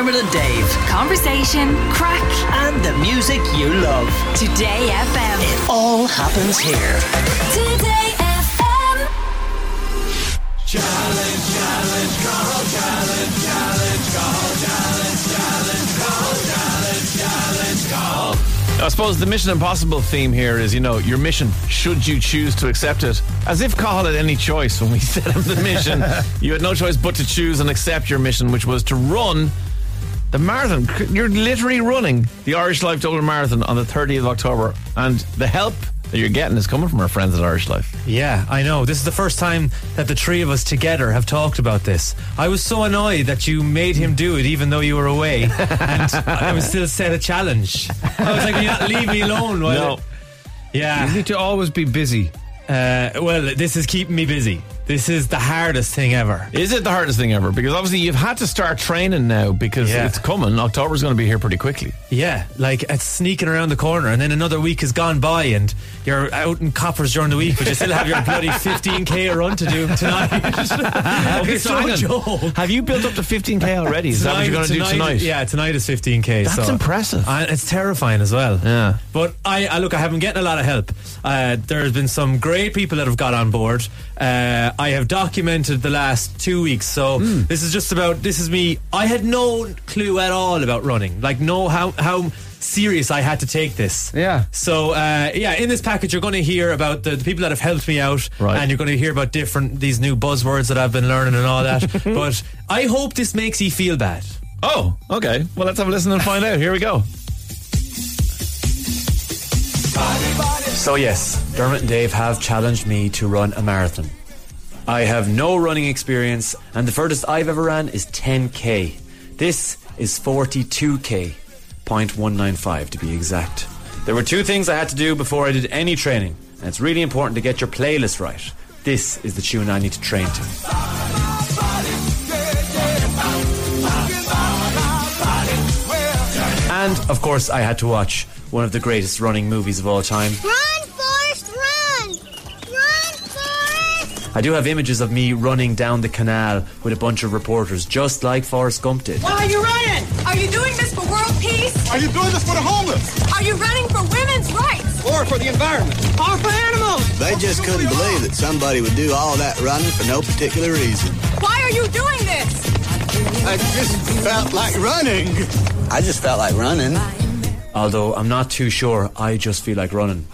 Dermot and Dave. Conversation, crack, And the music you love. Today FM. It all happens here. Today FM. Challenge, challenge, call. Challenge, challenge, call. Challenge, challenge, call. I suppose the Mission Impossible theme here is, you know, your mission, should you choose to accept it. As if Cahill had any choice when we set him the mission. you had no choice but to choose and accept your mission, which was to run the marathon. You're literally running the Irish Life Dublin Marathon on the 30th of October. And the help that you're getting is coming from our friends at Irish Life. Yeah, I know. This is the first time that the three of us together have talked about this. I was so annoyed that you made him do it even though you were away. and I was still set a challenge. I was like, you not leave me alone? while No. it-" Yeah. You need to always be busy. Uh, well, this is keeping me busy. This is the hardest thing ever. Is it the hardest thing ever? Because obviously you've had to start training now because Yeah. it's coming. October's going to be here pretty quickly. Yeah, like it's sneaking around the corner, and then another week has gone by, and you're out in coppers during the week, but you still have your bloody 15k run to do tonight. Okay, so hang on. Have you built up to 15k already? Is that what you're going to do tonight? Yeah, tonight is 15k. That's so- impressive. And it's terrifying as well. Yeah. But I, I look, I have been getting a lot of help. Uh, there's been some great people that have got on board. Uh, I have documented the last two weeks, so Hmm. this is just about. This is me. I had no clue at all about running. Like, no how how serious I had to take this. Yeah. So uh, yeah, in this package, you're going to hear about the, the people that have helped me out, Right. and you're going to hear about different these new buzzwords that I've been learning and all that. but I hope this makes you feel bad. Oh, okay. Well, let's have a listen and find out. Here we go. So yes, Dermot and Dave have challenged me to run a marathon. I have no running experience, and the furthest I've ever ran is 10k. This is 42k, 0.195 to be exact. There were two things I had to do before I did any training, and it's really important to get your playlist right. This is the tune I need to train to. And of course, I had to watch one of the greatest running movies of all time. Run, Forrest, run! Run, Forrest! I do have images of me running down the canal with a bunch of reporters, just like Forrest Gump did. Why are you running? Are you doing this for world peace? Are you doing this for the homeless Are you running for women's rights? or for the environment? Or for animals? They just couldn't believe that somebody would do all that running for no particular reason. Why are you doing this? I just felt like running. I just felt like running. Although I'm not too sure, I just feel like running.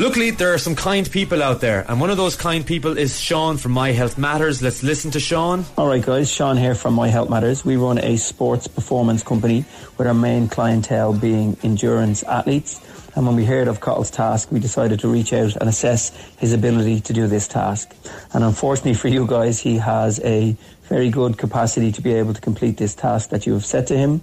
Luckily, there are some kind people out there, and one of those kind people is Sean from My Health Matters. Let's listen to Sean. All right, guys. Sean here from My Health Matters. We run a sports performance company with our main clientele being endurance athletes. And when we heard of Cottle's task, we decided to reach out and assess his ability to do this task. And unfortunately for you guys, he has a very good capacity to be able to complete this task that you have set to him.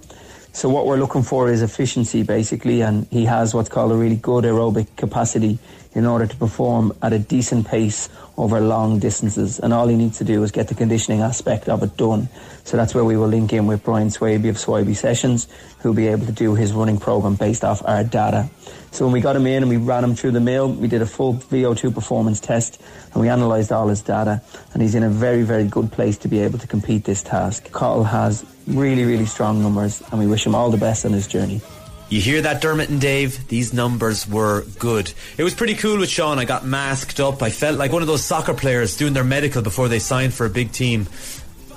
So what we're looking for is efficiency basically and he has what's called a really good aerobic capacity in order to perform at a decent pace over long distances and all he needs to do is get the conditioning aspect of it done. So that's where we will link in with Brian Swaby of Swaby Sessions who'll be able to do his running program based off our data. So when we got him in and we ran him through the mill, we did a full VO2 performance test and we analysed all his data and he's in a very, very good place to be able to compete this task. Cottle has really, really strong numbers and we wish him all the best on his journey. You hear that, Dermot and Dave? These numbers were good. It was pretty cool with Sean. I got masked up. I felt like one of those soccer players doing their medical before they signed for a big team.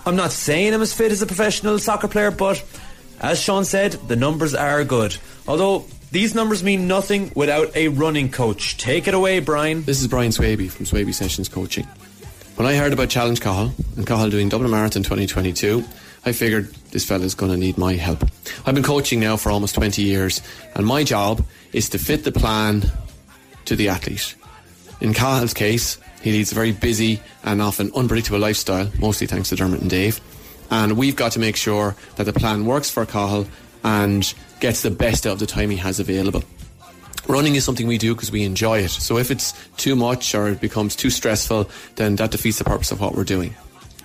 I'm not saying I'm as fit as a professional soccer player, but as Sean said, the numbers are good. Although these numbers mean nothing without a running coach. Take it away, Brian. This is Brian Swaby from Swaby Sessions Coaching. When I heard about Challenge Cahill and Cahill doing Dublin Marathon 2022, I figured this fella's going to need my help. I've been coaching now for almost 20 years, and my job is to fit the plan to the athlete. In Cahill's case, he leads a very busy and often unpredictable lifestyle, mostly thanks to Dermot and Dave. And we've got to make sure that the plan works for Cahill and gets the best out of the time he has available. Running is something we do because we enjoy it. So if it's too much or it becomes too stressful, then that defeats the purpose of what we're doing.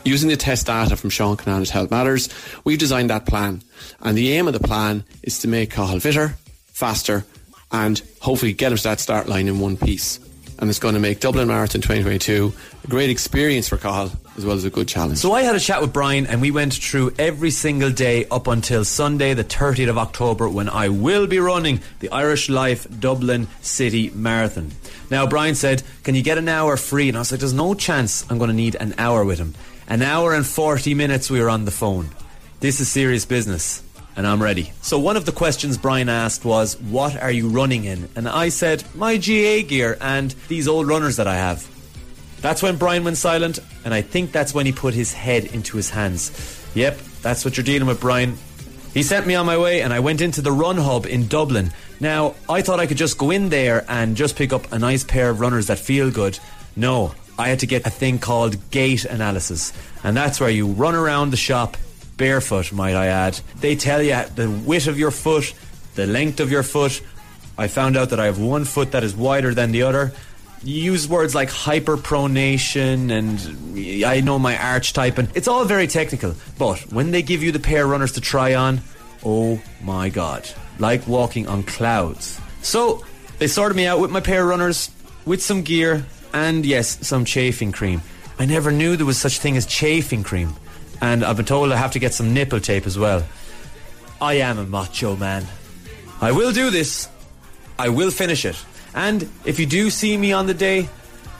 Using the test data from Sean Canan at Health Matters, we've designed that plan. And the aim of the plan is to make Cahill fitter, faster, and hopefully get him to that start line in one piece. And it's going to make Dublin Marathon 2022 a great experience for Cahill as well as a good challenge. So I had a chat with Brian and we went through every single day up until Sunday, the 30th of October, when I will be running the Irish Life Dublin City Marathon. Now, Brian said, Can you get an hour free? And I was like, There's no chance I'm going to need an hour with him. An hour and 40 minutes we were on the phone. This is serious business. And I'm ready. So, one of the questions Brian asked was, What are you running in? And I said, My GA gear and these old runners that I have. That's when Brian went silent, and I think that's when he put his head into his hands. Yep, that's what you're dealing with, Brian. He sent me on my way, and I went into the Run Hub in Dublin. Now, I thought I could just go in there and just pick up a nice pair of runners that feel good. No, I had to get a thing called gait analysis, and that's where you run around the shop barefoot, might I add. They tell you the width of your foot, the length of your foot. I found out that I have one foot that is wider than the other. You use words like hyperpronation and I know my arch type and it's all very technical. But when they give you the pair of runners to try on, oh my god, like walking on clouds. So they sorted me out with my pair of runners, with some gear, and yes, some chafing cream. I never knew there was such thing as chafing cream, and I've been told I have to get some nipple tape as well. I am a macho man. I will do this. I will finish it. And if you do see me on the day,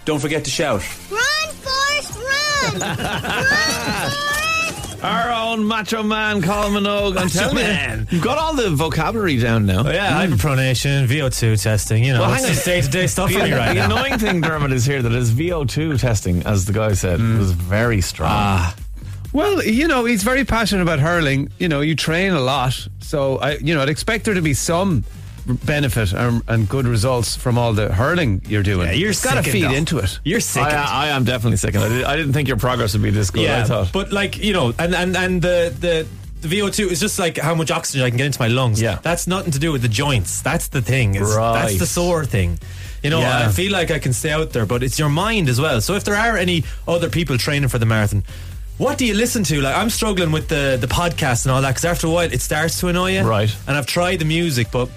don't forget to shout. Run, Forrest, run! Our own macho man, Colin Minogue. I'm Macho telling man. you, you've got all the vocabulary down now. Oh, yeah, hyperpronation, VO2 testing, you know, Well, it's hang on. day to day stuff The, for me right the now. annoying thing, Dermot, is here that his VO2 testing, as the guy said, was very strong. Ah. Well, you know, he's very passionate about hurling. You know, you train a lot. So, I, you know, I'd expect there to be some benefit and, and good results from all the hurling you're doing. Yeah, you're got to feed off. into it. You're sick. I, I am definitely sick. I, did, I didn't think your progress would be this good. I thought. but like you know, and and and the the. The VO2 is just like how much oxygen I can get into my lungs. Yeah. That's nothing to do with the joints. That's the thing. Is That's the sore thing. You know, Yeah. I feel like I can stay out there, but it's your mind as well. So if there are any other people training for the marathon, what do you listen to? Like I'm struggling with the the podcast and all that because after a while it starts to annoy you. Right. And I've tried the music, but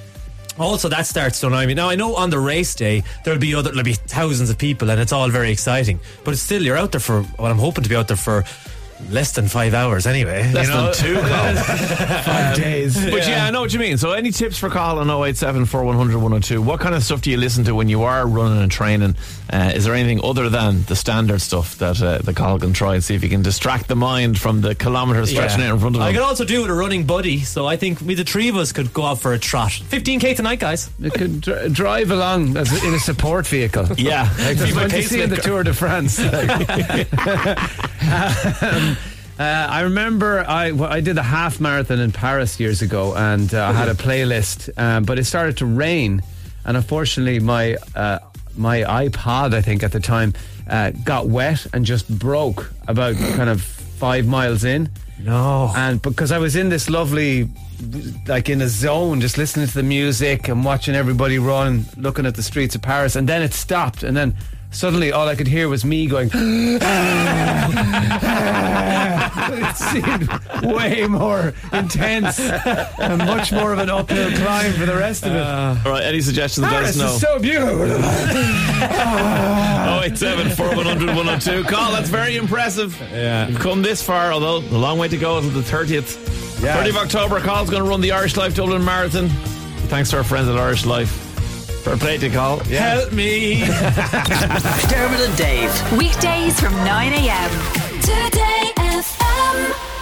also that starts to annoy me. Now I know on the race day there'll be other there'll be thousands of people and it's all very exciting, but still you're out there for well I'm hoping to be out there for less than five hours anyway. Less you know? than two. Five days. But yeah. I know what you mean. So, any tips for Colin on 087 4100 102? What kind of stuff do you listen to when you are running and training? Uh, is there anything other than the standard stuff that uh, the Colin can try and see if he can distract the mind from the kilometres stretching out in front of us. I could also do with a running buddy, so I think we the three of us could go out for a trot. 15k tonight, guys. It could dr- drive along as in a support vehicle. Yeah. Like Be when you see in the. Tour de France. Um, uh, I remember I well, I did a half marathon in Paris years ago, and uh, I had a playlist, um, but it started to rain, and unfortunately my uh, my iPod I think at the time uh, got wet and just broke about kind of five miles in. No. And because I was in this lovely, like in a zone, just listening to the music and watching everybody run, looking at the streets of Paris, and then it stopped, and then suddenly all I could hear was me going. it seemed way more intense and much more of an uphill climb for the rest of it. Uh, all right. Any suggestions? let us know. is so beautiful. 087 4100 102. Call, that's very impressive. Yeah. You've come this far, although a long way to go until the 30th. 30th of October, Colin's going to run the Irish Life Dublin Marathon. Thanks to our friends at Irish Life. Fair play to Col. Help me. Dermot and Dave. Weekdays from 9 a.m. Today FM.